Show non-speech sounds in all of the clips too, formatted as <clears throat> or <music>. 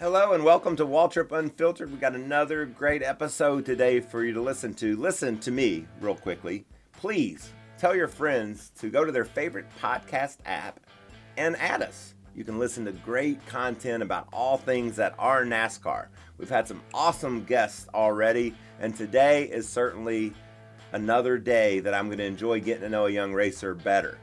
Hello and welcome to Waltrip Unfiltered. We got another great episode today for you to listen to. Listen to me real quickly. Please tell your friends to go to their favorite podcast app and add us. You can listen to great content about all things that are NASCAR. We've had some awesome guests already, and today is certainly another day that I'm going to enjoy getting to know a young racer better.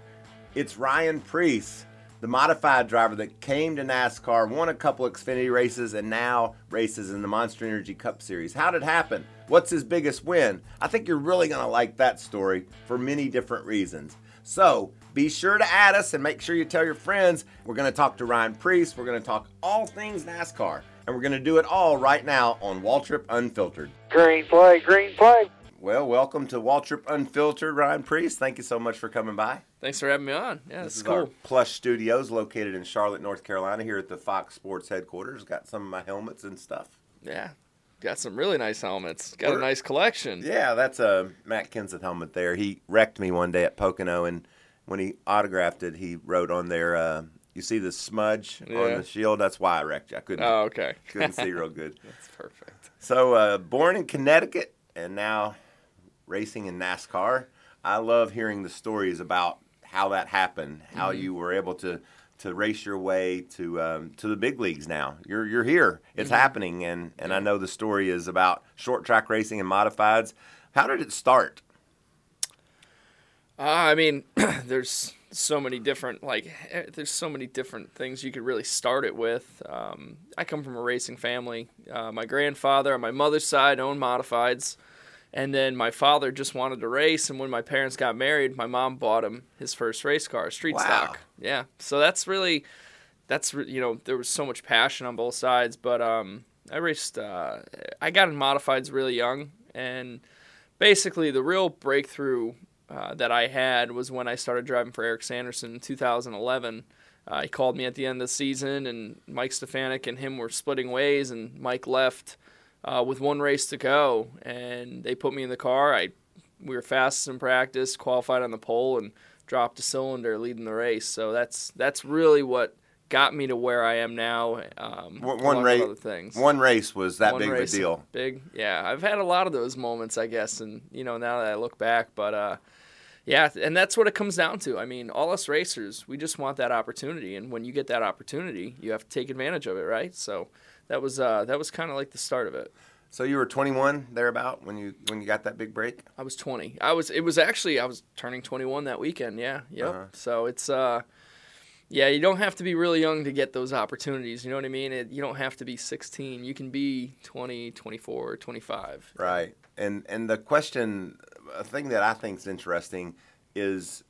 It's Ryan Preece the modified driver that came to NASCAR, won a couple Xfinity races, and now races in the Monster Energy Cup Series. How did it happen? What's his biggest win? I think you're really going to like that story for many different reasons. So be sure to add us and make sure you tell your friends. We're going to talk to Ryan Preece. We're going to talk all things NASCAR. And we're going to do it all right now on Waltrip Unfiltered. Green flag, green flag. Well, welcome to Waltrip Unfiltered, Ryan Preece. Thank you so much for coming by. Thanks for having me on. Yeah, this is cool. Our plush studios located in Charlotte, North Carolina, here at the Fox Sports headquarters. Got some of my helmets and stuff. Yeah, got some really nice helmets. Got a nice collection. Yeah, that's a Matt Kenseth helmet there. He wrecked me one day at Pocono, and when he autographed it, he wrote on there, uh, "You see the smudge Yeah. on the shield? That's why I wrecked you. I couldn't, Oh, okay. couldn't see real good." <laughs> That's perfect. So, uh, born in Connecticut and now racing in NASCAR. I love hearing the stories about how that happened, how Mm-hmm. you were able to to race your way to um, to the big leagues. Now you're you're here. It's Mm-hmm. happening, and and I know the story is about short track racing and modifieds. How did it start? Uh, I mean, <clears throat> there's so many different like eh, there's so many different things you could really start it with. Um, I come from a racing family. Uh, my grandfather on my mother's side owned modifieds, and then my father just wanted to race. And when my parents got married, my mom bought him his first race car, street Wow. stock. Yeah, so that's really that's you know there was so much passion on both sides. But um, I raced. Uh, I got in modifieds really young, and basically the real breakthrough uh, that I had was when I started driving for Eric Sanderson in 2011. Uh, he called me at the end of the season, and Mike Stefanik and him were splitting ways, and Mike left uh, with one race to go, and they put me in the car. I we were fastest in practice, qualified on the pole, and dropped a cylinder leading the race. So that's that's really what got me to where I am now. Um, One- race- things. One race was that One big race, of a deal. Big, yeah. I've had a lot of those moments, I guess, and you know now that I look back, but uh, yeah, and that's what it comes down to. I mean, all us racers, we just want that opportunity, and when you get that opportunity, you have to take advantage of it, right? So that was uh, that was kind of like the start of it. So you were 21 thereabout when you when you got that big break. I was 20. I was. It was actually I was turning 21 that weekend. Yeah. Yep. Uh-huh. So it's uh, yeah. You don't have to be really young to get those opportunities. You know what I mean? It, you don't have to be 16. You can be 20, 24, 25. Right. And and the question, a thing that I think is interesting is,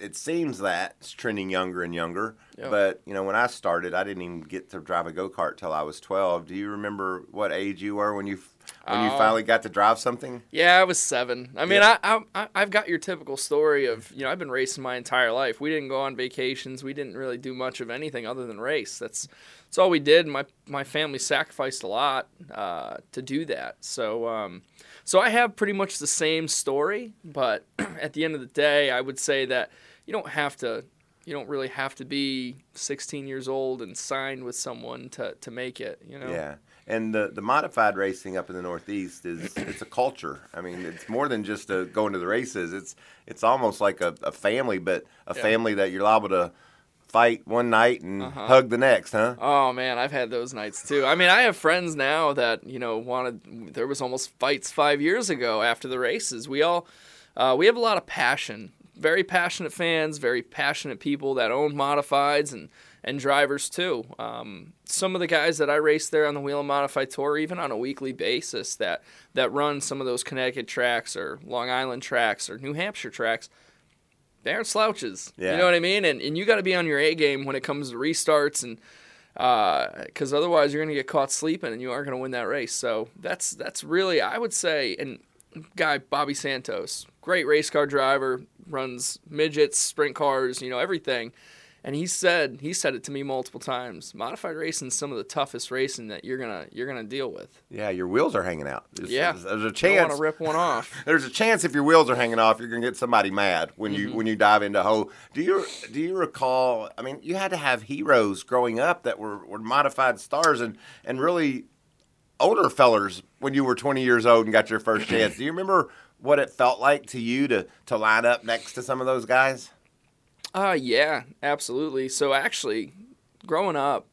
it seems that it's trending younger and younger. But you know, when I started, I didn't even get to drive a go kart till I was twelve. Do you remember what age you were when you when you Oh. finally got to drive something? Yeah, I was seven. I mean, Yeah. I, I I've got your typical story of you know I've been racing my entire life. We didn't go on vacations. We didn't really do much of anything other than race. That's that's all we did. My my family sacrificed a lot uh, to do that. So um, so I have pretty much the same story, but <clears throat> at the end of the day, I would say that you don't have to. You don't really have to be 16 years old and signed with someone to, to make it. You know. Yeah. And the, the modified racing up in the Northeast is <clears throat> it's a culture. I mean, it's more than just uh going to the races. It's it's almost like a, a family, but a Yeah. family that you're liable to fight one night and Uh-huh. hug the next, huh? Oh man, I've had those nights too. I mean, I have friends now that you know wanted. There was almost fights five years ago after the races. We all, uh, we have a lot of passion. Very passionate fans, very passionate people that own modifieds and and drivers too. Um, some of the guys that I race there on the Whelen Modified Tour, even on a weekly basis, that that run some of those Connecticut tracks or Long Island tracks or New Hampshire tracks, they aren't slouches. Yeah. You know what I mean? And and you got to be on your A game when it comes to restarts and because otherwise you're going to get caught sleeping and you aren't going to win that race. So that's that's really I would say and guy Bobby Santos, great race car driver, runs midgets, sprint cars, you know everything. And he said he said it to me multiple times. Modified racing is some of the toughest racing that you're gonna you're gonna deal with. Yeah, your wheels are hanging out. There's, Yeah. there's, there's a I want to rip one off. <laughs> There's a chance if your wheels are hanging off, you're gonna get somebody mad when you mm-hmm. when you dive into a hole. Do you do you recall? I mean, you had to have heroes growing up that were, were modified stars and and really older fellers when you were 20 years old and got your first chance. Do you remember what it felt like to you to to line up next to some of those guys? Uh, yeah, absolutely. So actually, growing up,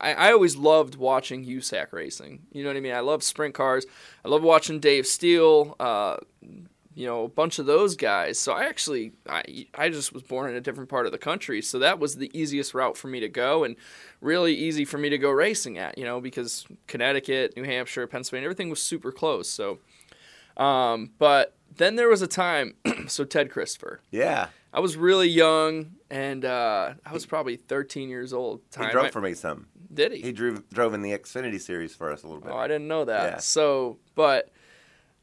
I, I always loved watching USAC racing. You know what I mean? I love sprint cars. I love watching Dave Steele. Uh, you know, a bunch of those guys. So I actually, I, I just was born in a different part of the country, so that was the easiest route for me to go, and really easy for me to go racing at. You know, because Connecticut, New Hampshire, Pennsylvania, everything was super close. So, um, but then there was a time. <clears throat> so Ted Christopher. Yeah, I was really young, and uh, I was probably 13 years old. the he drove I- for me some. Did he? He drove drove in the Xfinity series for us a little bit. Oh, I didn't know that. Yeah. So, but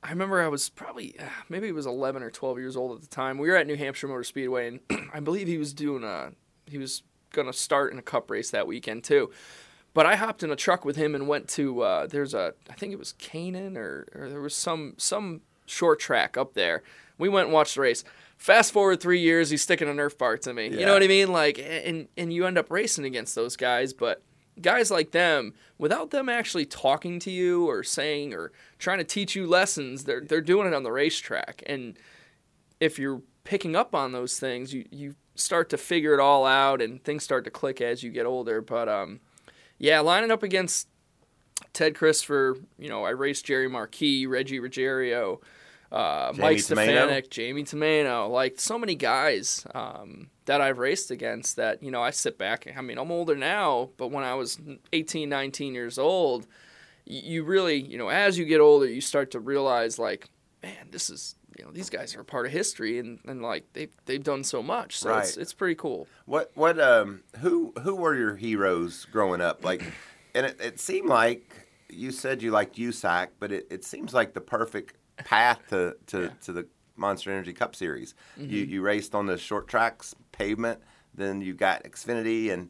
I remember I was probably uh, maybe he was 11 or 12 years old at the time. We were at New Hampshire Motor Speedway, and <clears throat> I believe he was doing a he was gonna start in a cup race that weekend too. But I hopped in a truck with him and went to uh, there's a I think it was Canaan or, or there was some some short track up there. We went and watched the race. Fast forward three years, he's sticking a Nerf bar to me. You know what I mean? Like, and and you end up racing against those guys, but guys like them, without them actually talking to you or saying or trying to teach you lessons, they're they're doing it on the racetrack. And if you're picking up on those things, you you start to figure it all out, and things start to click as you get older. But um, yeah, lining up against Ted Christopher, you know, I raced Jerry Marquis, Reggie Ruggiero, uh, Jamie Mike Tomaino. Stefanik, Jamie Tomaino, like so many guys um, that I've raced against that, you know, I sit back. I mean, I'm older now, but when I was 18, 19 years old, you really, you know, as you get older, you start to realize, like, man, this is, you know, these guys are a part of history and, and like, they've, they've done so much. So it's, Right. it's pretty cool. What what um who who were your heroes growing up? Like, and it, it seemed like you said you liked USAC, but it, it seems like the perfect path to to, to the Monster Energy Cup Series. You Mm-hmm. you raced on the short tracks, pavement, then you got Xfinity, and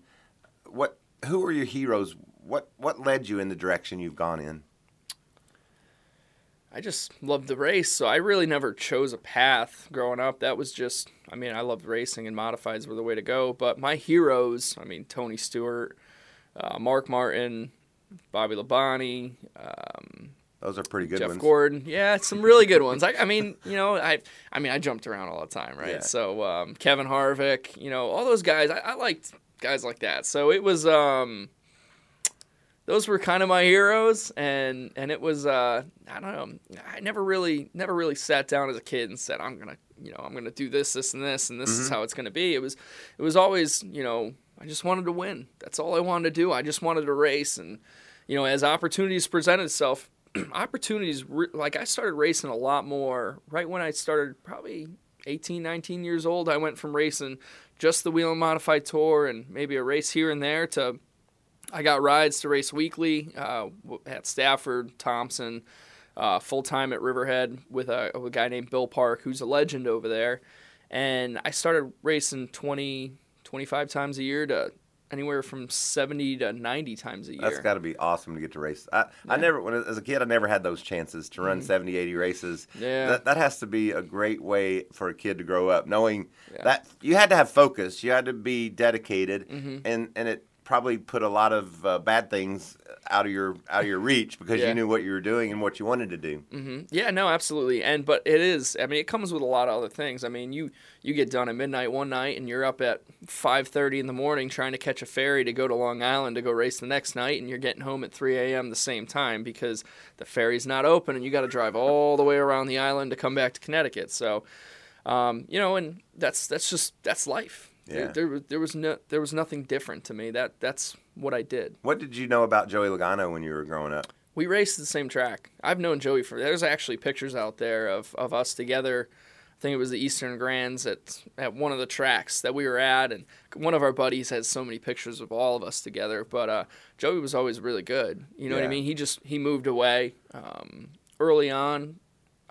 what who were your heroes? What what led you in the direction you've gone in? I just loved the race, so I really never chose a path growing up. That was just, I mean, I loved racing and modifieds were the way to go. But my heroes, I mean, Tony Stewart, uh, Mark Martin, Bobby Labonte, um, Those are pretty good Jeff ones. Gordon. Yeah, some really good ones. I, I mean, you know, I, I mean, I jumped around all the time, right? Yeah. So um, Kevin Harvick, you know, all those guys. I, I liked guys like that. So it was, um, those were kind of my heroes, and and it was, uh, I don't know, I never really, never really sat down as a kid and said, I'm gonna, you know, I'm gonna do this, this, and this, and this is how it's gonna be. It was, it was always, you know, I just wanted to win. That's all I wanted to do. I just wanted to race, and you know, as opportunities presented itself, <clears throat> opportunities re- like I started racing a lot more right when I started probably 18 19 years old I went from racing just the Whelen modified tour and maybe a race here and there to I got rides to race weekly uh, at Stafford Thompson uh, full time at Riverhead with a, with a guy named Bill Park who's a legend over there and I started racing 20 25 times a year to anywhere from 70 to 90 times a year That's got to be awesome to get to race. I, I never, when as a kid, I never had those chances to run 70, 80 races. Mm-hmm. Yeah. That, that has to be a great way for a kid to grow up, knowing Yeah. that you had to have focus, you had to be dedicated, Mm-hmm. and, and it probably put a lot of uh, bad things out of your out of your reach because Yeah. you knew what you were doing and what you wanted to do. hmm Yeah, no, absolutely. And but it is. I mean, it comes with a lot of other things. I mean, you you get done at midnight one night, and you're up at five thirty in the morning trying to catch a ferry to go to Long Island to go race the next night, and you're getting home at three a.m. the same time because the ferry's not open, and you got to drive all the way around the island to come back to Connecticut. So, um, you know, and that's that's just that's life. There- Yeah. There, was- there was no there was nothing different to me. That that's what I did. What did you know about Joey Logano when you were growing up? We raced the same track. I've known Joey for. There's actually pictures out there of, of us together. I think it was the Eastern Grands at at one of the tracks that we were at, and one of our buddies has so many pictures of all of us together. But uh, Joey was always really good. You know what I mean? He just he moved away um, early on.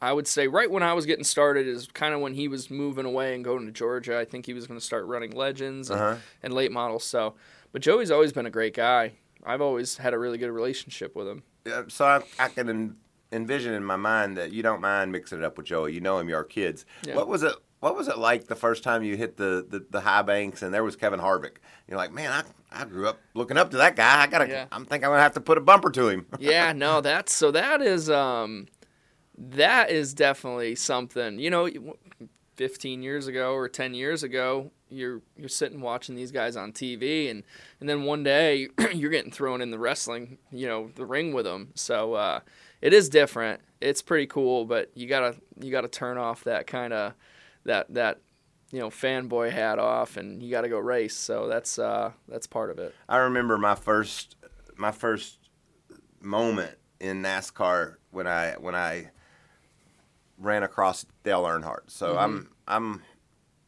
I would say right when I was getting started is kind of when he was moving away and going to Georgia. I think he was going to start running legends and, Uh-huh. and late models. So, but Joey's always been a great guy. I've always had a really good relationship with him. Uh, so I, I can en- envision in my mind that you don't mind mixing it up with Joey. You know him, you're kids. Yeah. What was it? What was it like the first time you hit the, the, the high banks and there was Kevin Harvick? You're like, man, I, I grew up looking up to that guy. I gotta. Yeah. I'm think I'm gonna have to put a bumper to him. yeah, no, that's so that is um that is definitely something. You know, 15 years ago or 10 years ago, you're you're sitting watching these guys on TV and and then one day <clears throat> you're getting thrown in the wrestling, you know, the ring with them. So uh it is different. It's pretty cool, but you got to you got to turn off that kind of that that you know, fanboy hat off and you got to go race. So that's uh that's part of it. I remember my first my first moment in NASCAR when I when I ran across Dale Earnhardt. So I'm I'm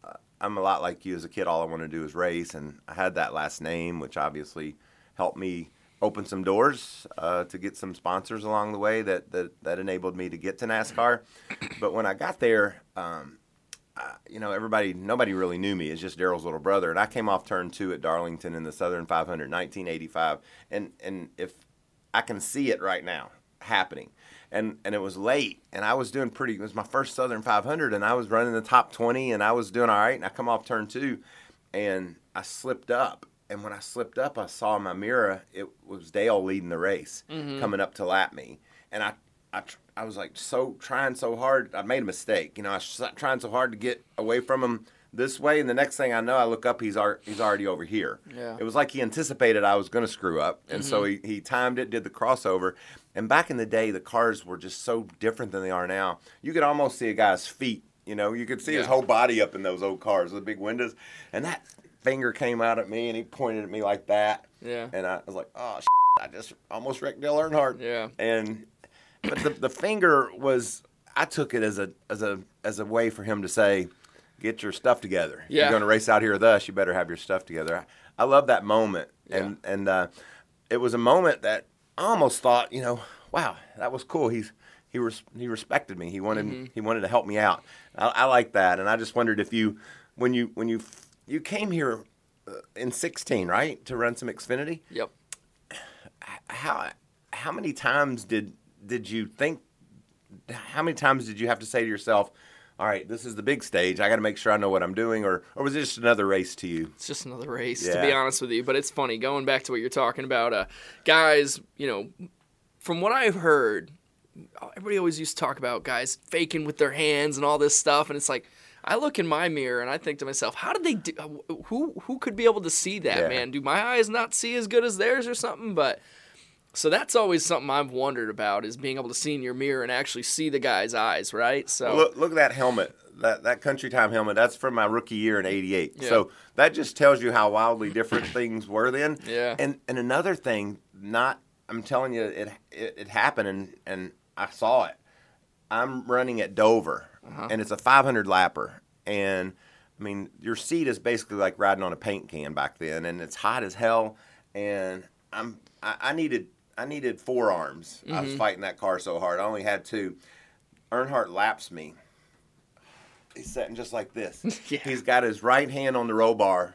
uh, I'm a lot like you as a kid. All I want to do is race, and I had that last name, which obviously helped me open some doors uh, to get some sponsors along the way that, that that enabled me to get to NASCAR. But when I got there, um, I, you know, everybody, nobody really knew me. It's just Daryl's little brother, and I came off turn two at Darlington in the Southern 500, 1985, and and if I can see it right now happening. And and it was late, and I was doing pretty. It was my first Southern 500, and I was running the top 20, and I was doing all right. And I come off turn two, and I slipped up. And when I slipped up, I saw in my mirror it was Dale leading the race, mm-hmm. coming up to lap me, and I. I, tr- I was like so trying so hard. I made a mistake. You know, I was trying so hard to get away from him this way, and the next thing I know, I look up, he's ar- he's already over here. Yeah. It was like he anticipated I was going to screw up, and so mm-hmm. he, he timed it, did the crossover. And back in the day, the cars were just so different than they are now. You could almost see a guy's feet. You know, you could see his whole body up in those old cars with the big windows. And that finger came out at me, and he pointed at me like that. Yeah. And I was like, oh, I just almost wrecked Dale Earnhardt. Yeah. And but the the finger was I took it as a as a as a way for him to say, get your stuff together. Yeah. You're going to race out here with us. You better have your stuff together. I, I love that moment, yeah. and and uh, it was a moment that almost thought, you know, wow, that was cool. He's he res- he respected me. He wanted he wanted to help me out. I, I like that, and I just wondered if you when you when you you came here uh, in 16, right, to run some Xfinity Yep. how how many times did did you think how many times did you have to say to yourself all right this is the big stage i got to make sure i know what i'm doing or or was it just another race to you It's just another race, to be honest with you. But it's funny going back to what you're talking about. Uh, guys, you know, from what I've heard, everybody always used to talk about guys faking with their hands and all this stuff, and it's like. I look in my mirror and I think to myself, how did they do? Who who could be able to see that, Yeah. man? Do my eyes not see as good as theirs or something? But so that's always something I've wondered about is being able to see in your mirror and actually see the guy's eyes, right? So look, look at that helmet that that country time helmet that's from my rookie year in 88 Yeah. so that just tells you how wildly different <coughs> things were then Yeah. and and another thing not i'm telling you it it, it happened and and i saw it i'm running at dover Uh-huh. and it's a 500 lapper and i mean your seat is basically like riding on a paint can back then and it's hot as hell and i'm i, I needed i needed forearms i Mm-hmm. was fighting that car so hard i only had two earnhardt laps me he's sitting just like this. <laughs> Yeah. Mm-hmm. He's got his right hand on the roll bar,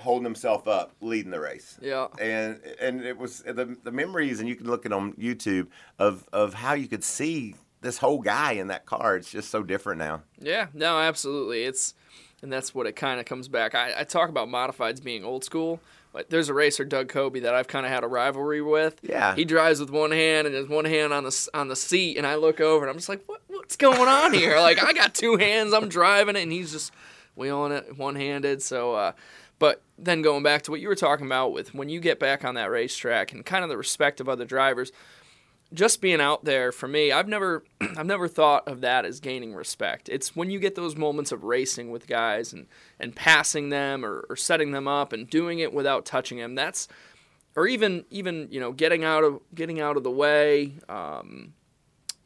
holding himself up, leading the race. Yeah. And and it was the the memories, and you can look at on YouTube of of how you could see this whole guy in that car. It's just so different now. Yeah, no, absolutely. It's and that's what it kind of comes back. I, I talk about modifieds being old school, but there's a racer, Doug Coby, that I've kind of had a rivalry with. Yeah. he drives with one hand and has one hand on the on the seat, and I look over and I'm just like, what what's going on here? like I got two hands, I'm driving it, and he's just wheeling it one handed. So. uh but then going back to what you were talking about with when you get back on that racetrack and kind of the respect of other drivers, just being out there for me, I've never <clears throat> I've never thought of that as gaining respect. It's when you get those moments of racing with guys and and passing them or, or setting them up and doing it without touching them. That's or even even you know getting out of getting out of the way um,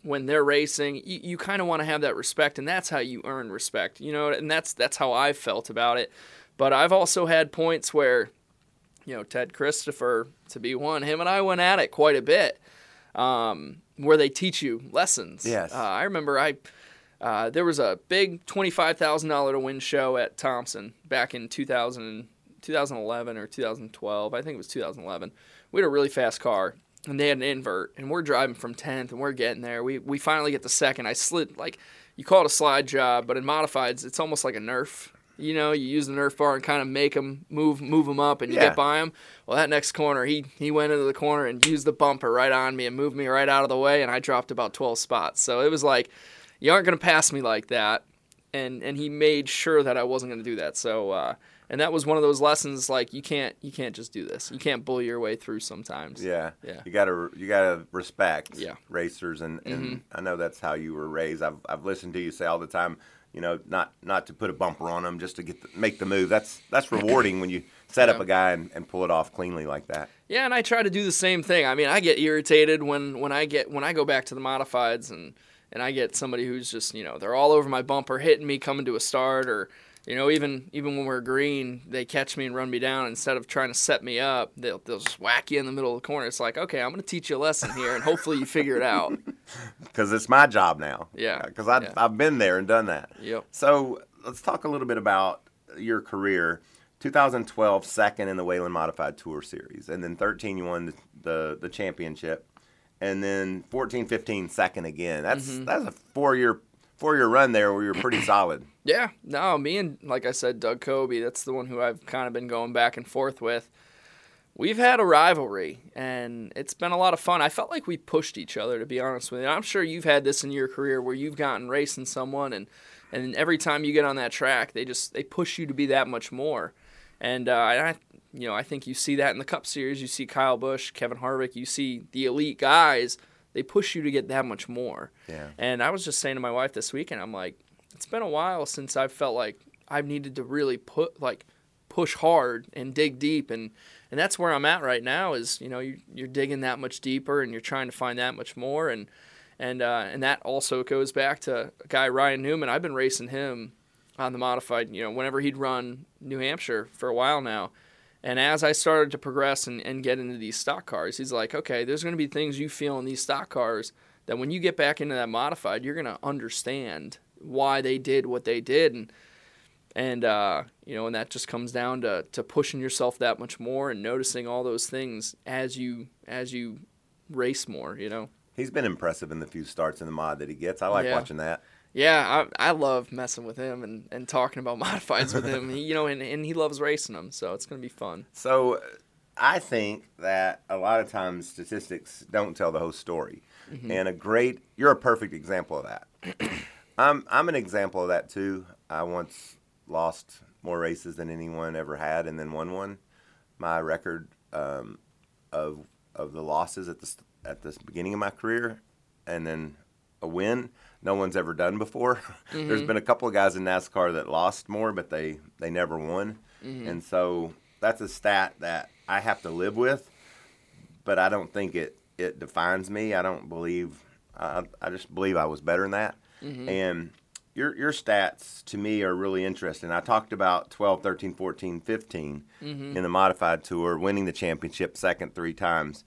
when they're racing. You, you kind of want to have that respect, and that's how you earn respect. You know, and that's that's how I've felt about it. But I've also had points where you know Ted Christopher to be one, him and I went at it quite a bit um, where they teach you lessons. Yes. Uh, I remember I uh, there was a big twenty five thousand dollar to win show at Thompson back in 2000, 2011 or two thousand twelve. I think it was two thousand eleven. We had a really fast car. And they had an invert, and we're driving from tenth, and we're getting there. We we finally get the second. I slid like you call it a slide job, but in modifieds, it's almost like a Nerf. You know, you use the Nerf bar and kind of make them move, move them up, and you Yeah. get by them. Well, that next corner, he he went into the corner and used the bumper right on me and moved me right out of the way, and I dropped about twelve spots. So it was like, you aren't gonna pass me like that, and and he made sure that I wasn't gonna do that. So. uh and that was one of those lessons like you can't you can't just do this. You can't bully your way through sometimes. Yeah, Yeah. You gotta you gotta respect Yeah. Mm-hmm. racers, and, and I know that's how you were raised. I've I've listened to you say all the time, you know, not not to put a bumper on them, just to get the, make the move. That's that's rewarding when you set up a guy and, and pull it off cleanly like that. Yeah, and I try to do the same thing. I mean, I get irritated when when I get when I go back to the modifieds and and I get somebody who's just you know they're all over my bumper, hitting me coming to a start, or you know even even when we're green, they catch me and run me down instead of trying to set me up. They'll they'll just whack you in the middle of the corner. It's like okay, I'm gonna teach you a lesson here, and hopefully you figure it out. <laughs> <laughs> Because it's my job now. Yeah. Because I've Yeah. I've been there and done that. Yep. So let's talk a little bit about your career. 2012, second in the Whelen Modified Tour Series, and then 13 you won the the, the championship, and then 14, 15 second again. That's Mm-hmm. that's a four year four year run there where you're pretty <clears throat> solid. Yeah, no, me and like I said, Doug Coby, that's the one who I've kind of been going back and forth with. We've had a rivalry, and it's been a lot of fun. I felt like we pushed each other, to be honest with you. I'm sure you've had this in your career where you've gotten racing someone, and and every time you get on that track, they just they push you to be that much more. And uh, I, you know, I think you see that in the Cup Series. You see Kyle Busch, Kevin Harvick. You see the elite guys. They push you to get that much more. Yeah. And I was just saying to my wife this weekend, I'm like, it's been a while since I've felt like I've needed to really put like push hard and dig deep and and that's where I'm at right now is you know you, you're digging that much deeper and you're trying to find that much more. And and uh, and that also goes back to a guy Ryan Newman. I've been racing him on the modified you know whenever he'd run New Hampshire for a while now. And as I started to progress and, and get into these stock cars he's like okay there's going to be things you feel in these stock cars that when you get back into that modified you're going to understand why they did what they did. And and uh, you know, and that just comes down to, to pushing yourself that much more and noticing all those things as you as you race more. You know, He's been impressive in the few starts in the mod that he gets. I like Yeah. watching that. yeah, I, I love messing with him and, and talking about <laughs> modifieds with him. He, you know, and, and he loves racing them, so it's gonna be fun. So I think that a lot of times statistics don't tell the whole story. And a great you're a perfect example of that. <clears throat> I'm I'm an example of that too. I once lost more races than anyone ever had and then won one. My record um, of of the losses at the at the beginning of my career and then a win no one's ever done before. <laughs> There's mm-hmm. been a couple of guys in NASCAR that lost more but they they never won. Mm-hmm. And so that's a stat that I have to live with, but I don't think it it defines me. I don't believe I, I just believe I was better than that. Mm-hmm. And your your stats to me are really interesting. I talked about 12, 13, 14, 15 mm-hmm. in the modified tour, winning the championship second three times.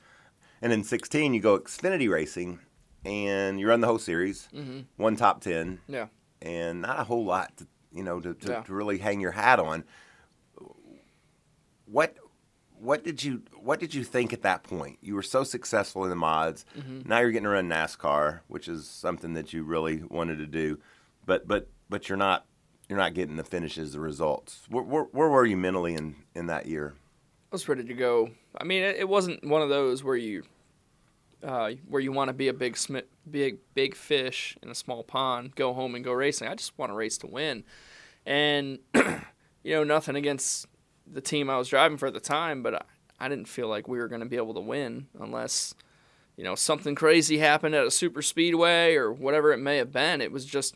And in 16 you go Xfinity racing and you run the whole series, mm-hmm. one top 10 Yeah. and not a whole lot to you know to, to, Yeah. to really hang your hat on. What what did you what did you think at that point? You were so successful in the mods. Mm-hmm. Now you're getting to run NASCAR, which is something that you really wanted to do, but but but you're not you're not getting the finishes, the results. Where, where, where were you mentally in in that year? I was ready to go. I mean, it, it wasn't one of those where you uh, where you want to be a big smi- big big fish in a small pond, go home and go racing. I just want to race to win, and <clears throat> you know nothing against the team I was driving for at the time, but I, I didn't feel like we were going to be able to win unless you know something crazy happened at a super speedway or whatever it may have been. It was just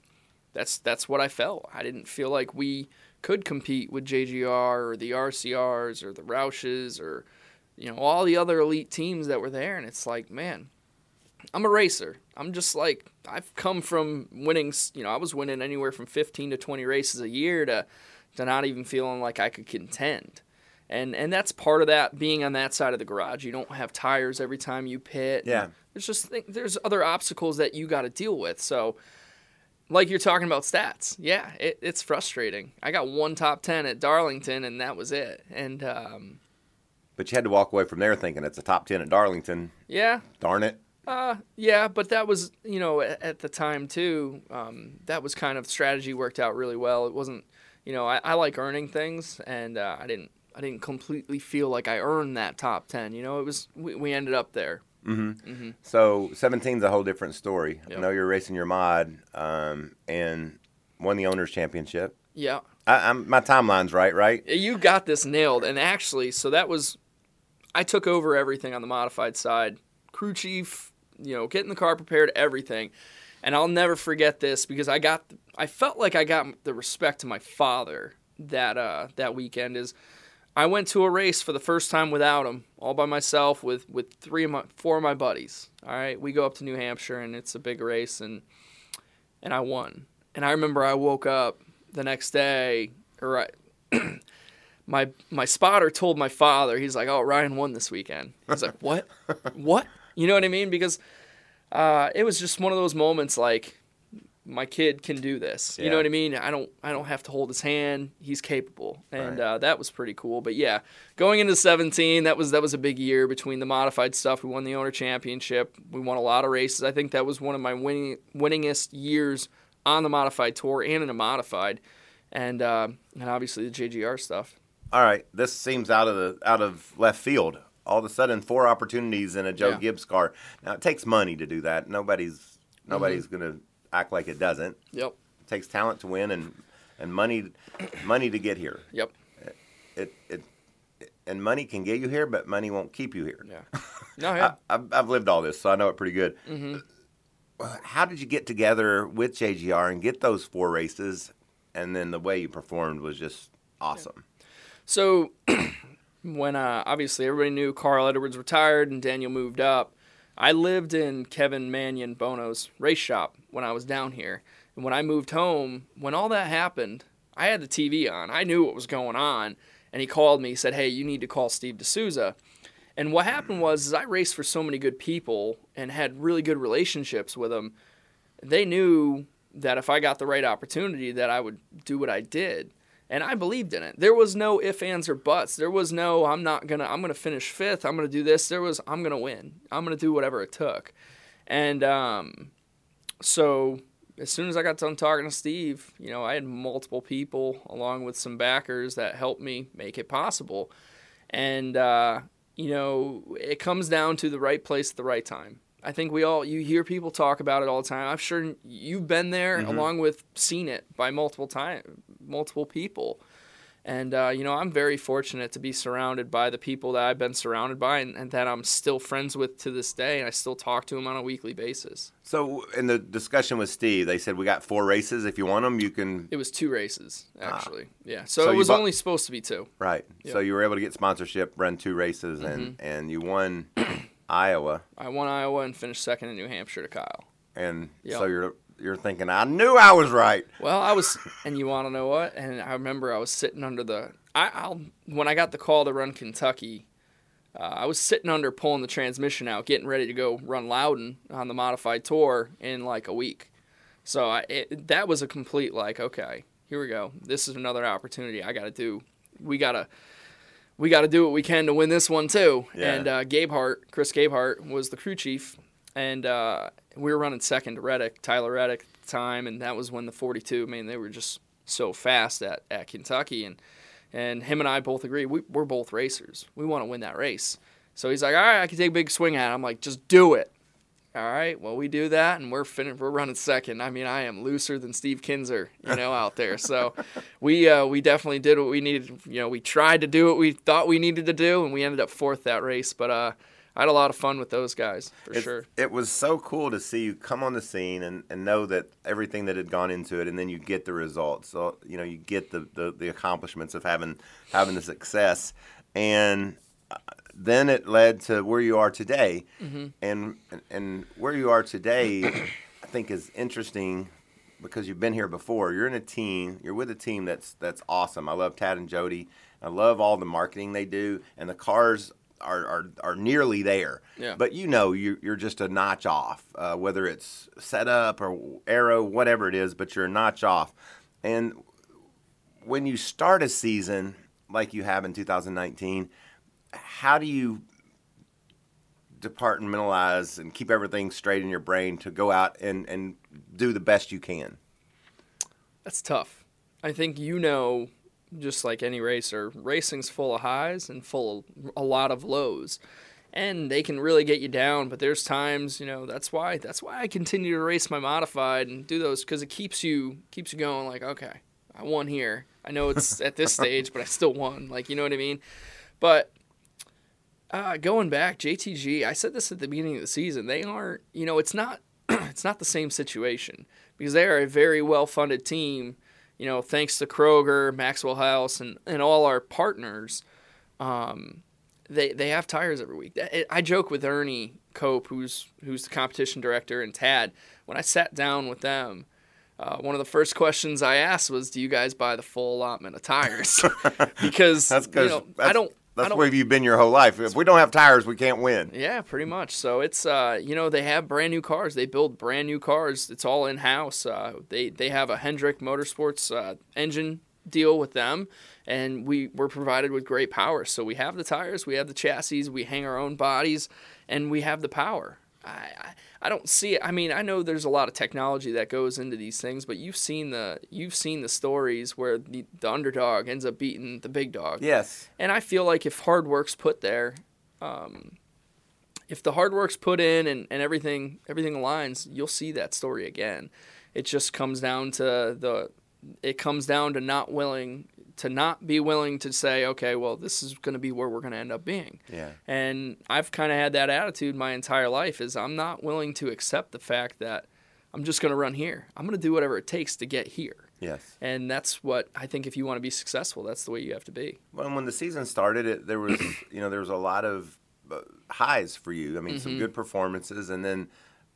that's that's what I felt. I didn't feel like we could compete with JGR or the RCRs or the Roushes or you know all the other elite teams that were there and it's like man I'm a racer. I'm just like I've come from winning, you know, I was winning anywhere from 15 to 20 races a year to to not even feeling like I could contend. And and that's part of that being on that side of the garage. You don't have tires every time you pit. Yeah. There's just there's other obstacles that you got to deal with. So, like you're talking about stats, yeah, it, it's frustrating. I got one top ten at Darlington, and that was it. And um, But you had to walk away from there thinking it's a top 10 at Darlington. yeah, Darn it. Uh, yeah, but that was you know at, at the time too. Um, that was kind of strategy worked out really well. It wasn't, you know, I, I like earning things, and uh, I didn't I didn't completely feel like I earned that top ten. You know, it was we, we ended up there. So 17's a whole different story. I know you're racing your mod um, and won the Owners' Championship. Yeah, I, I'm, my timeline's right, right? you got this nailed. And actually, so that was I took over everything on the modified side. Crew chief, you know, getting the car prepared, everything. And I'll never forget this because I got I felt like I got the respect to my father that uh that weekend is I went to a race for the first time without him, all by myself with with three of my four of my buddies. All right, we go up to New Hampshire and it's a big race and and I won. And I remember I woke up the next day or I, <clears throat> my my spotter told my father, he's like, "Oh, Ryan won this weekend." He's like, <laughs> "What? what?" You know what I mean? Because uh, it was just one of those moments like my kid can do this. You know what I mean? I don't I don't have to hold his hand. He's capable, and Right. uh, that was pretty cool. But yeah, going into 17, that was that was a big year between the modified stuff. We won the owner championship. We won a lot of races. I think that was one of my winning winningest years on the modified tour and in a modified, and uh, and obviously the JGR stuff. All right, this seems out of the out of left field. All of a sudden, four opportunities in a Joe Yeah. Gibbs car. Now it takes money to do that. Nobody's Mm-hmm. nobody's going to act like it doesn't. Yep. It takes talent to win and and money money to get here. Yep. It it and money can get you here, but money won't keep you here. Yeah. No, <laughs> yeah. I, I've, I've lived all this, so I know it pretty good. Mm-hmm. How did you get together with JGR and get those four races? And then the way you performed was just awesome. So <clears throat> when uh, obviously everybody knew Carl Edwards retired and Daniel moved up, I lived in Kevin Manion Bono's race shop when I was down here. And when I moved home, when all that happened, I had the TV on. I knew what was going on. And he called me, said, Hey, you need to call Steve DeSouza. And what happened was is I raced for so many good people and had really good relationships with them. They knew that if I got the right opportunity that I would do what I did. And I believed in it. There was no if, ands, or buts. There was no I'm not gonna I'm gonna finish fifth. I'm gonna do this. There was I'm gonna win. I'm gonna do whatever it took. And um, so as soon as I got done talking to Steve, you know, I had multiple people along with some backers that helped me make it possible. And uh, you know, it comes down to the right place at the right time. I think we all you hear people talk about it all the time. I'm sure you've been there along with seen it by multiple time multiple people. And uh, you know, I'm very fortunate to be surrounded by the people that I've been surrounded by and, and that I'm still friends with to this day and I still talk to them on a weekly basis. So in the discussion with Steve, they said we got four races. If you want them, you can. It was two races, actually. Yeah. So, Ah. So it was bought- only supposed to be two. Right. So you were able to get sponsorship, run two races, and and you won <clears throat> Iowa. I won Iowa and finished second in New Hampshire to Kyle. And Yeah. so you're you're thinking, I knew I was right. Well, I was, and you want to know what? And I remember I was sitting under the. I, I'll when I got the call to run Kentucky, uh, I was sitting under pulling the transmission out, getting ready to go run Loudon on the modified tour in like a week. So I, it, that was a complete like, okay, here we go. This is another opportunity I got to do. We gotta. We got to do what we can to win this one too. Yeah. And uh, Gabehart, Chris Gabehart, was the crew chief, and uh, we were running second to Reddick, Tyler Reddick at the time, and that was when the 42. I mean, they were just so fast at, at Kentucky, and and him and I both agree we, we're both racers. We want to win that race. So he's like, all right, I can take a big swing at it. I'm like, just do it. All right, well we do that, and we're fin- we're running second. I mean, I am looser than Steve Kinser, you know, out there. So <laughs> we uh, we definitely did what we needed. You know, we tried to do what we thought we needed to do, and we ended up fourth that race. But uh, I had a lot of fun with those guys for It's- sure. It was so cool to see you come on the scene and, and know that everything that had gone into it, and then you get the results. So you know you get the, the, the accomplishments of having having the success, and uh, then it led to where you are today, Mm-hmm. and and where you are today, I think is interesting because you've been here before. You're in a team. You're with a team that's that's awesome. I love Tad and Jodi. I love all the marketing they do, and the cars are are, are nearly there. Yeah. But you know you you're just a notch off, uh, whether it's setup or aero, whatever it is. But you're a notch off, and when you start a season like you have in 2019, how do you departmentalize and keep everything straight in your brain to go out and, and do the best you can? That's tough. I think you know, just like any racer, racing's full of highs and full of a lot of lows. And they can really get you down, but there's times, you know, that's why that's why I continue to race my modified and do those because it keeps you keeps you going like, okay, I won here. I know it's <laughs> at this stage, but I still won. Like, you know what I mean? But uh, going back, JTG, I said this at the beginning of the season. They aren't, you know, it's not, <clears throat> it's not the same situation because they are a very well-funded team. You know, thanks to Kroger, Maxwell House, and and all our partners. Um, they they have tires every week. I joke with Ernie Cope, who's who's the competition director, and Tad. When I sat down with them, uh, one of the first questions I asked was, "Do you guys buy the full allotment of tires?" <laughs> because <laughs> That's you know, I don't. That's where you've been your whole life. If we don't have tires, we can't win. Yeah, pretty much. So it's uh, you know, they have brand new cars. They build brand new cars. It's all in house. Uh, they they have a Hendrick Motorsports uh, engine deal with them, and we we're provided with great power. So we have the tires, we have the chassis, we hang our own bodies, and we have the power. I, I don't see it. I mean, I know there's a lot of technology that goes into these things, but you've seen the you've seen the stories where the, the underdog ends up beating the big dog. Yes. And I feel like if hard work's put there, um, if the hard work's put in and, and everything everything aligns, you'll see that story again. It just comes down to the it comes down to not willing to not be willing to say, okay, well, this is going to be where we're going to end up being. Yeah. And I've kind of had that attitude my entire life is I'm not willing to accept the fact that I'm just going to run here. I'm going to do whatever it takes to get here. Yes. And that's what I think if you want to be successful, that's the way you have to be. Well, when the season started, it there was <clears throat> you know there was a lot of uh, highs for you. I mean, some good performances, and then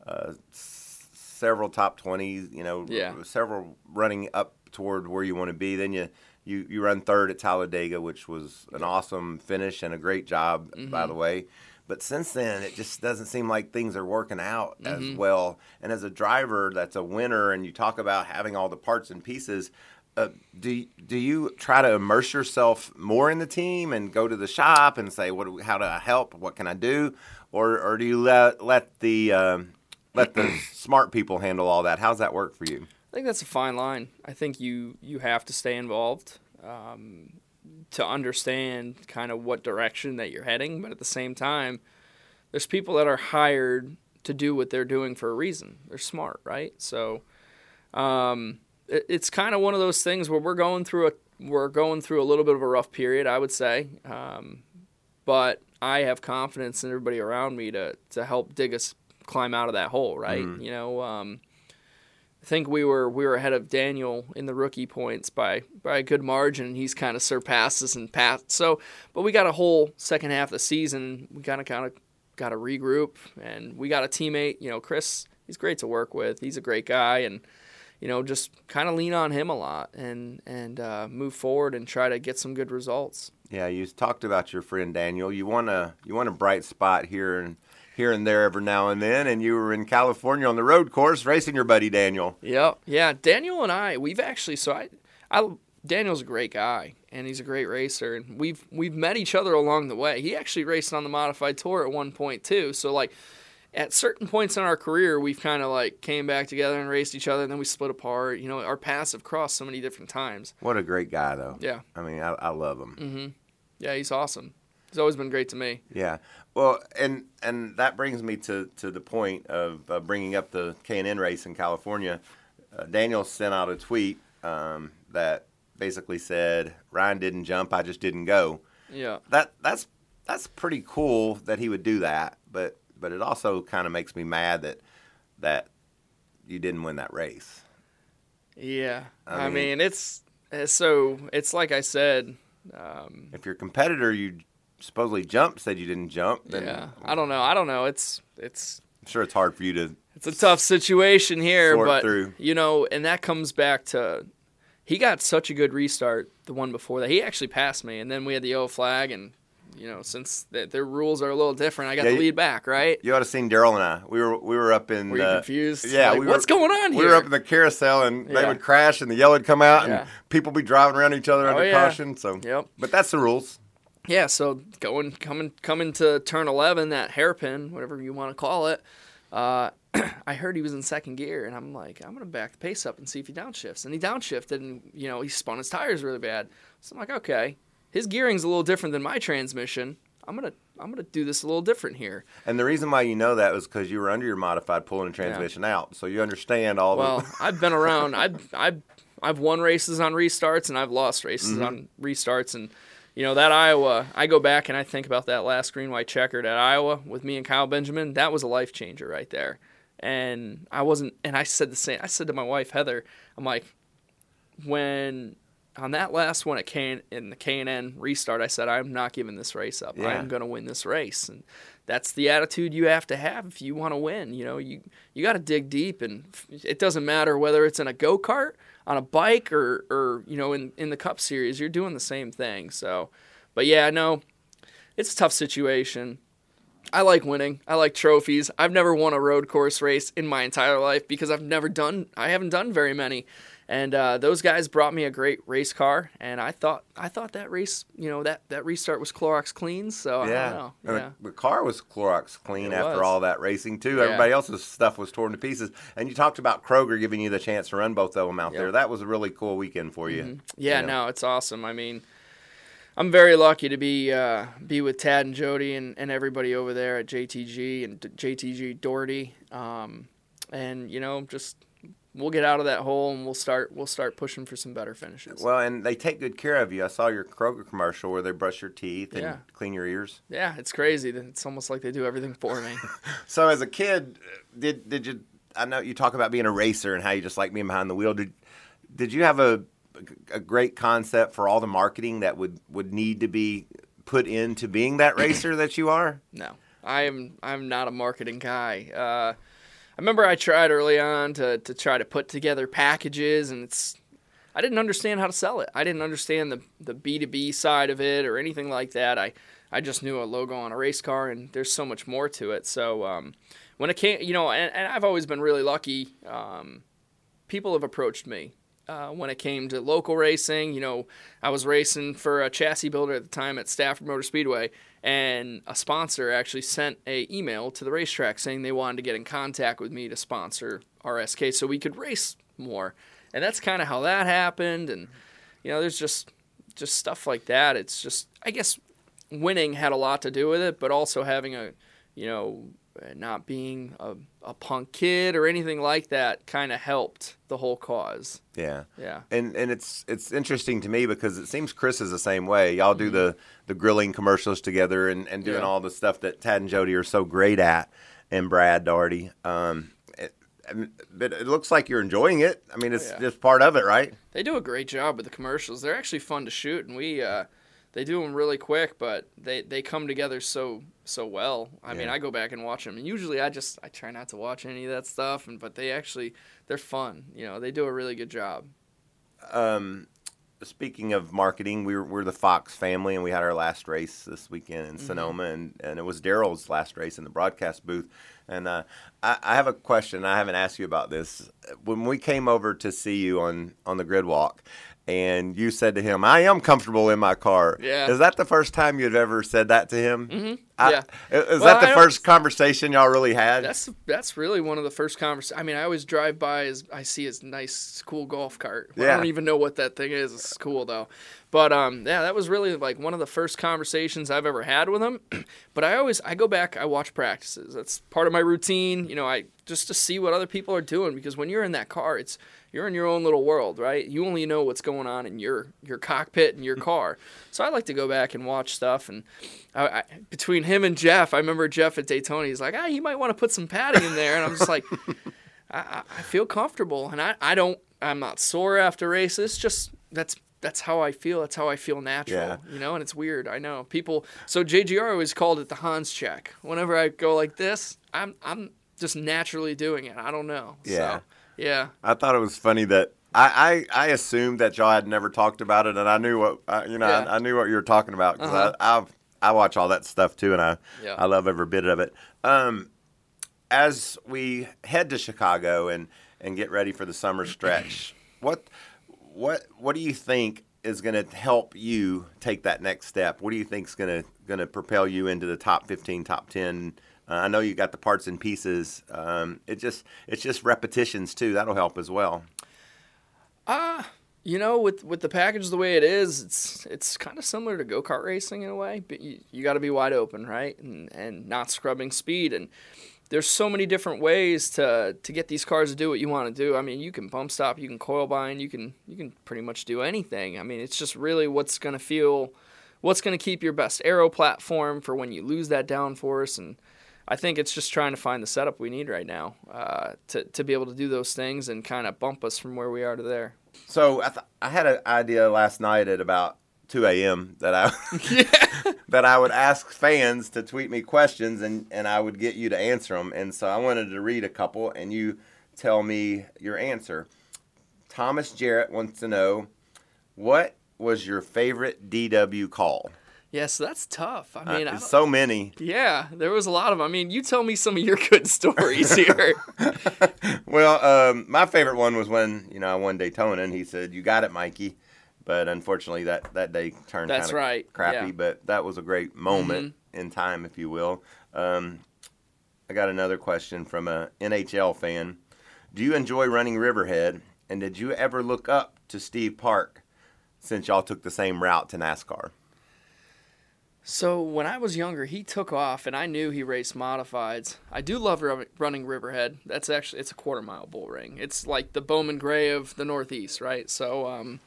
uh, s- several top twenties. You know, Yeah. several running up toward where you want to be. Then you. You, you run third at Talladega, which was an awesome finish and a great job, by the way. But since then, it just doesn't seem like things are working out as well. And as a driver that's a winner, and you talk about having all the parts and pieces, uh, do do you try to immerse yourself more in the team and go to the shop and say what do how do I help what can I do or or do you let let the um, let the <clears throat> smart people handle all that how's that work for you I think that's a fine line. I think you you have to stay involved um, to understand kind of what direction that you're heading, but at the same time, there's people that are hired to do what they're doing for a reason. They're smart, right? So um, it, it's kind of one of those things where we're going through a we're going through a little bit of a rough period, I would say, um, but I have confidence in everybody around me to to help dig us climb out of that hole, right? You know. Um, I think we were we were ahead of Daniel in the rookie points by by a good margin. He's kind of surpassed us and passed. So, but we got a whole second half of the season. We kind of kind of got to regroup, and we got a teammate. You know, Chris. He's great to work with. He's a great guy, and you know, just kind of lean on him a lot and and uh, move forward and try to get some good results. yeah you talked about your friend Daniel you want a you want a bright spot here and here and there every now and then and you were in California on the road course racing your buddy Daniel Yep. Yeah. Daniel and I, we've actually so I, I Daniel's a great guy and he's a great racer and we've we've met each other along the way. He actually raced on the modified tour at one point too. So like at certain points in our career, we've kind of like came back together and raced each other, and then we split apart. You know, our paths have crossed so many different times. what a great guy though Yeah. I mean I, I love him Mm-hmm. Yeah, he's awesome. He's always been great to me. Yeah. Well, and and that brings me to, to the point of uh, bringing up the K and N race in California. Uh, Daniel sent out a tweet um, that basically said Ryan didn't jump, I just didn't go. Yeah. That that's that's pretty cool that he would do that, but but it also kind of makes me mad that that you didn't win that race. Yeah. I I, mean- mean, it's, so it's like I said. Um, If your competitor you supposedly jumped said you didn't jump, then yeah. I don't know. I don't know. It's it's I'm sure it's hard for you to It's a tough situation here, but through. you know, and that comes back to he got such a good restart the one before that. He actually passed me, and then we had the yellow flag, and you know, since th- their rules are a little different, I got Yeah, the lead back, right? You ought to seen Daryl and I. We were we were up in. Were you uh, confused? Yeah, Like, we what's were, going on here? We were up in the carousel, and they would crash, and the yellow would come out, Yeah. and people be driving around each other Oh, under yeah. caution. So, Yep. but that's the rules. Yeah, so going coming coming to turn eleven, that hairpin, whatever you want to call it, uh, <clears throat> I heard he was in second gear, and I'm like, I'm gonna back the pace up and see if he downshifts, and he downshifted, and you know he spun his tires really bad. So I'm like, okay, his gearing's a little different than my transmission. I'm gonna I'm gonna do this a little different here. And the reason why you know that was because you were under your modified pulling the transmission out, so you understand all Well, the. I've been around. I've I've I've won races on restarts, and I've lost races Mm-hmm. on restarts, and you know that Iowa. I go back and I think about that last green white checkered at Iowa with me and Kyle Benjamin. That was a life changer right there. And I wasn't. And I said the same. I said to my wife Heather, I'm like, when on that last one at K in the K and N restart, I said I'm not giving this race up. Yeah. I'm going to win this race, and that's the attitude you have to have if you want to win. You know, you you got to dig deep, and it doesn't matter whether it's in a go kart, on a bike, or or you know in in the Cup Series. You're doing the same thing. So, but yeah, no, it's a tough situation. I like winning. I like trophies. I've never won a road course race in my entire life because I've never done. I haven't done very many, and uh, those guys brought me a great race car, and I thought I thought that race, you know, that that restart was Clorox clean. So I yeah, don't know. Yeah. the, the car was Clorox clean It after was. all that racing too. Yeah. Everybody else's stuff was torn to pieces. And you talked about Kroger giving you the chance to run both of them out Yep. Mm-hmm. there. That was a really cool weekend for you. Yeah, you know. no, it's awesome. I mean, I'm very lucky to be uh, be with Tad and Jodi and, and everybody over there at JTG and JTG Daugherty, um, and you know, just we'll get out of that hole and we'll start we'll start pushing for some better finishes. Well, and they take good care of you. I saw your Kroger commercial where they brush your teeth and Yeah. clean your ears. yeah, it's crazy. It's almost like they do everything for me. <laughs> So as a kid, did did you? I know you talk about being a racer and how you just like being behind the wheel. Did did you have a a great concept for all the marketing that would would need to be put into being that racer that you are? No, I'm I'm not a marketing guy. Uh, I remember I tried early on to to try to put together packages, and it's I didn't understand how to sell it. I didn't understand the the B two B side of it or anything like that. I I just knew a logo on a race car, and there's so much more to it. So um, when it came, you know, and, and I've always been really lucky. Um, people have approached me uh, when it came to local racing. You know, I was racing for a chassis builder at the time at Stafford Motor Speedway, and a sponsor actually sent a email to the racetrack saying they wanted to get in contact with me to sponsor RSK so we could race more. And that's kind of how that happened. And you know, there's just just stuff like that. It's just I guess winning had a lot to do with it, but also having a you know not being a, a punk kid or anything like that kind of helped the whole cause. Yeah. Yeah. And and it's it's interesting to me because it seems Chris is the same way. Y'all Mm-hmm. do the the grilling commercials together and, and doing Yeah. all the stuff that Tad and Jodi are so great at, and Brad Daugherty. Um, it, but it looks like you're enjoying it. I mean, it's Oh, yeah. just part of it, right? They do a great job with the commercials. They're actually fun to shoot, and we uh, they do them really quick, but they, they come together so so well. I mean, I go back and watch them, and usually I just I try not to watch any of that stuff, and but they actually they're fun. You know, they do a really good job. Um, speaking of marketing, we're we're the Fox family, and we had our last race this weekend Mm-hmm. in Sonoma, and, and it was Darrell's last race in the broadcast booth. And uh, I, I have a question. I haven't asked you about this. When we came over to see you on on the grid walk, and you said to him, "I am comfortable in my car." Yeah. Is that the first time you've ever said that to him? Mm-hmm. Yeah. Is Well, that the I first conversation y'all really had? That's that's really one of the first conversations. I mean, I always drive by as I see his nice, cool golf cart. Yeah. I don't even know what that thing is. It's cool though. But um, yeah, that was really like one of the first conversations I've ever had with him. <clears throat> but I always I go back, I watch practices. That's part of my routine. You know, I just to see what other people are doing because when you're in that car, it's you're in your own little world, right? You only know what's going on in your your cockpit and your <laughs> car. So I like to go back and watch stuff. And I, I, between him and Jeff, I remember Jeff at Daytona. He's like, ah, you might want to put some padding in there, and I'm just like, <laughs> I, I feel comfortable, and I, I don't I'm not sore after races. Just that's that's how I feel. That's how I feel natural, Yeah. you know. And it's weird, I know. People. So JGR always called it the HANS check. Whenever I go like this, I'm I'm just naturally doing it. I don't know. Yeah. So, yeah. I thought it was funny that I, I, I assumed that y'all had never talked about it, and I knew what I, you know Yeah. I, I knew what you were talking about because Uh-huh. I, I've I watch all that stuff too, and I Yeah. I love every bit of it. Um, as we head to Chicago and and get ready for the summer stretch, <clears throat> what what what do you think is going to help you take that next step? What do you think is going to going to propel you into the top fifteen, top ten? Uh, I know you got the parts and pieces. Um, it just it's just repetitions too. That'll help as well. You know, with with the package the way it is, it's it's kind of similar to go kart racing in a way, but you, you got to be wide open, right, and and not scrubbing speed. And there's so many different ways to to get these cars to do what you want to do. I mean, you can bump stop, you can coil bind, you can you can pretty much do anything. I mean, it's just really what's gonna feel, what's gonna keep your best aero platform for when you lose that downforce and. I think it's just trying to find the setup we need right now uh, to, to be able to do those things and kind of bump us from where we are to there. So I, th- I had an idea last night at about 2 a.m. that I <laughs> <laughs> that I would ask fans to tweet me questions and, and I would get you to answer them. And so I wanted to read a couple and you tell me your answer. Thomas Jarrett wants to know what was your favorite DW call? Yeah, so that's tough. I Uh, mean, I so many. yeah, there was a lot of. Them. I mean, you tell me some of your <laughs> good stories <laughs> here. Well, um, my favorite one was when you know I won Daytona, and he said, "You got it, Mikey." But unfortunately, that that day turned That's right, crappy. yeah. Mm-hmm. But that was a great moment in time, if you will. Um, I got another question from a NHL fan. Do you enjoy running Riverhead? And did you ever look up to Steve Park since y'all took the same route to NASCAR? So when I was younger, he took off, and I knew he raced modifieds. I do love ru- running Riverhead. That's actually it's a quarter mile bull ring. It's like the Bowman Gray of the Northeast, right? So, um,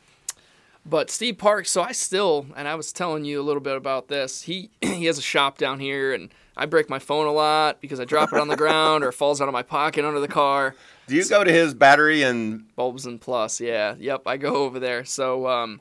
but Steve Parks. So I still, and I was telling you a little bit about this. He <clears throat> he has a shop down here, and I break my phone a lot because I drop it on the ground or it falls out of my pocket under the car. Do you go to his battery and Bulbs and Plus, yeah, yep. I go over there. So um,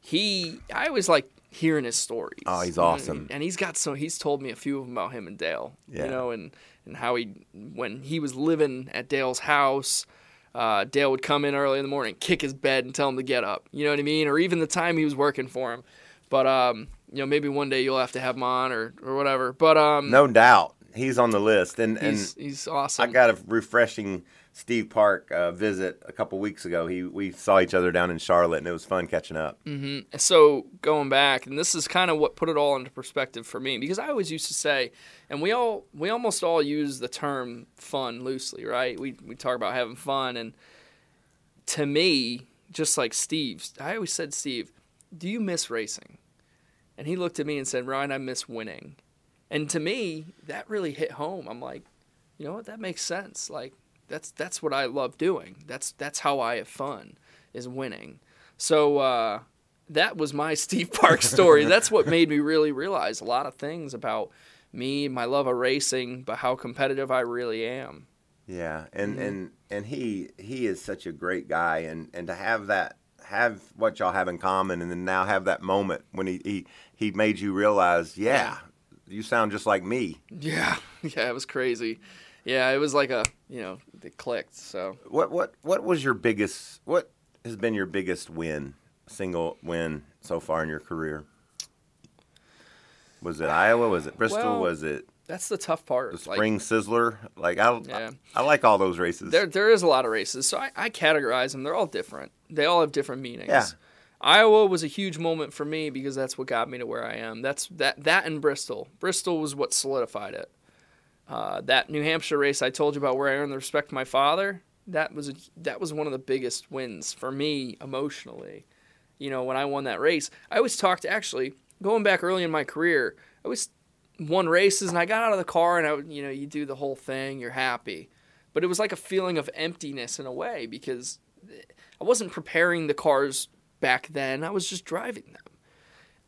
he, I always like hearing his stories. Oh, he's awesome. and he's got so he's told me a few of them about him and Dale. Yeah. You know, and and how he when he was living at Dale's house. Uh, Dale would come in early in the morning, kick his bed, and tell him to get up. You know what I mean? Or even the time he was working for him. But um, you know, maybe one day you'll have to have him on or, or whatever. But um, no doubt he's on the list. And and he's he's awesome. I got a refreshing Steve Park uh, visit a couple weeks ago. He we saw each other down in Charlotte, and it was fun catching up. so going back and this is kind of what put it all into perspective for me because i always used to say and we all we almost all use the term fun loosely right? We, we talk about having fun and to me just like steve i always said steve do you miss racing? And he looked at me and said ryan i miss winning. And to me that really hit home. I'm like you know what? That makes sense. Like that's that's what i love doing that's that's how i have fun is winning so uh that was my <laughs> Steve Park story. That's what made me really realize a lot of things about me, my love of racing, but how competitive I really am. Yeah, and Mm-hmm. and and he he is such a great guy, and and to have that have what y'all have in common, and then now have that moment when he he he made you realize, yeah, you sound just like me. Yeah, <laughs> yeah, it was crazy. Yeah, it was like a you know it clicked. So What what what was your biggest? What has been your biggest win? Single win so far in your career? Was it Iowa? Was it Bristol? Well, was it that's the tough part. the Like, Spring Sizzler? Like I, Yeah. I, I like all those races. there there is a lot of races, so I, I categorize them. They're all different. They all have different meanings. Yeah. Iowa was a huge moment for me because that's what got me to where I am. That's that that and Bristol. Bristol was what solidified it. Uh, that New Hampshire race I told you about, where I earned the respect of my father. That was a, that was one of the biggest wins for me emotionally. You know, when I won that race, I always talked. Actually, going back early in my career, I always won races, and I got out of the car, and I, would- you know, you do the whole thing, you're happy, but it was like a feeling of emptiness in a way because I wasn't preparing the cars back then. I was just driving them.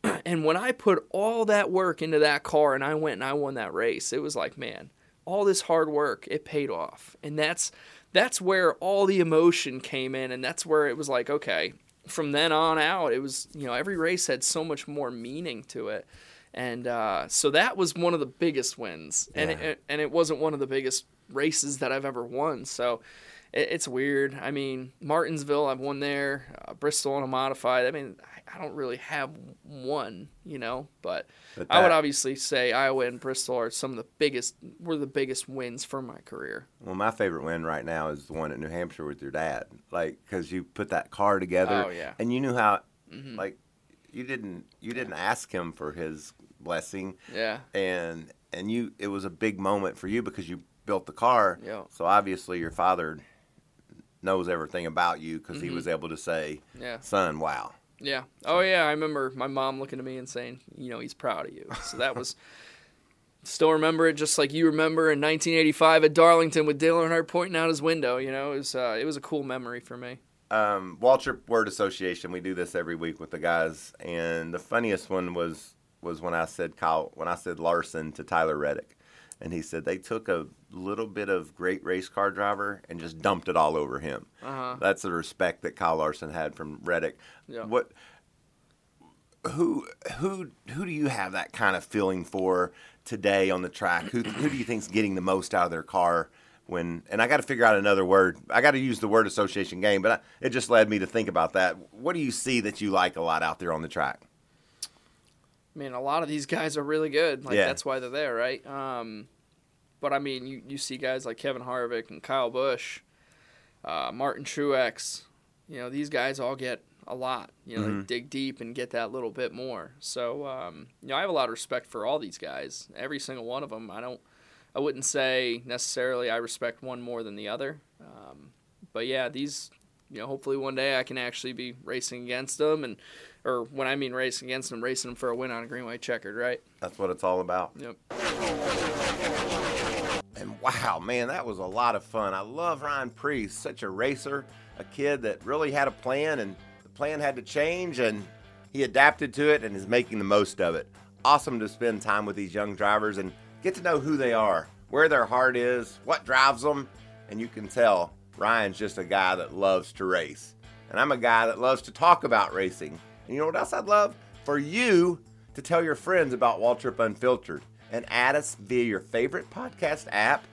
<clears throat> And when I put all that work into that car and I went and I won that race, it was like, man, all this hard work, it paid off. And that's that's where all the emotion came in and that's where it was like, okay, from then on out, it was, you know, every race had so much more meaning to it. And uh, so that was one of the biggest wins. And Yeah. it, and it wasn't one of the biggest races that I've ever won. So it's weird. I mean, Martinsville, I've won there. Uh, Bristol on a modified. I mean, I, don't really have one, you know, but, But I would obviously say Iowa and Bristol are some of the biggest. Were the biggest wins for my career. Well, my favorite win right now is the one at New Hampshire with your dad. Like, because you put that car together, Oh, yeah. and you knew how, Mhm. like, you didn't you didn't ask him for his blessing, Yeah. and and you it was a big moment for you because you built the car. Yeah. So obviously your father knows everything about you because he Mhm. was able to say, Yeah. "Son, wow." Yeah. Oh yeah, I remember my mom looking at me and saying, you know, he's proud of you. So that was <laughs> still remember it just like you remember in 1985 at Darlington with Dale Earnhardt pointing out his window. You know, it was uh, it was a cool memory for me. um, Waltrip Word Association. We do this every week with the guys, and the funniest one was was when I said Kyle when I said Larson to Tyler Reddick, and he said they took a little bit of great race car driver and just dumped it all over him. Uh huh. That's the respect that Kyle Larson had from Reddick. Yeah. What? Who who who do you have that kind of feeling for today on the track? Who who do you think's getting the most out of their car? When and I got to figure out another word. I got to use the word association game, but I, it just led me to think about that. What do you see that you like a lot out there on the track? I mean, a lot of these <laughs> guys are really good. Like Yeah. that's why they're there, right? Um, but I mean, you, you see guys like Kevin Harvick and Kyle Busch, uh, Martin Truex. You know, these guys all get a lot. You know, Mhm. they dig deep and get that little bit more. So, um, you know, I have a lot of respect for all these guys. Every single one of them. I don't. I wouldn't say necessarily I respect one more than the other. Um, but yeah, these. You know, hopefully one day I can actually be racing against them, and or when I mean racing against them, racing them for a win on a green white checkered, right? That's what it's all about. Yep. And wow, man, that was a lot of fun. I love Ryan Preece, such a racer, a kid that really had a plan, and the plan had to change, and he adapted to it and is making the most of it. Awesome to spend time with these young drivers and get to know who they are, where their heart is, what drives them, and you can tell Ryan's just a guy that loves to race. And I'm a guy that loves to talk about racing. And you know what else I'd love? For you to tell your friends about Waltrip Unfiltered and add us via your favorite podcast app.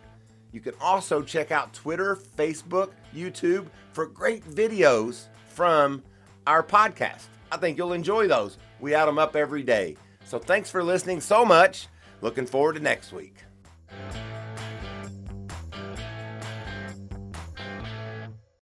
You can also check out Twitter, Facebook, YouTube for great videos from our podcast. I think you'll enjoy those. We add them up every day. So thanks for listening so much. Looking forward to next week.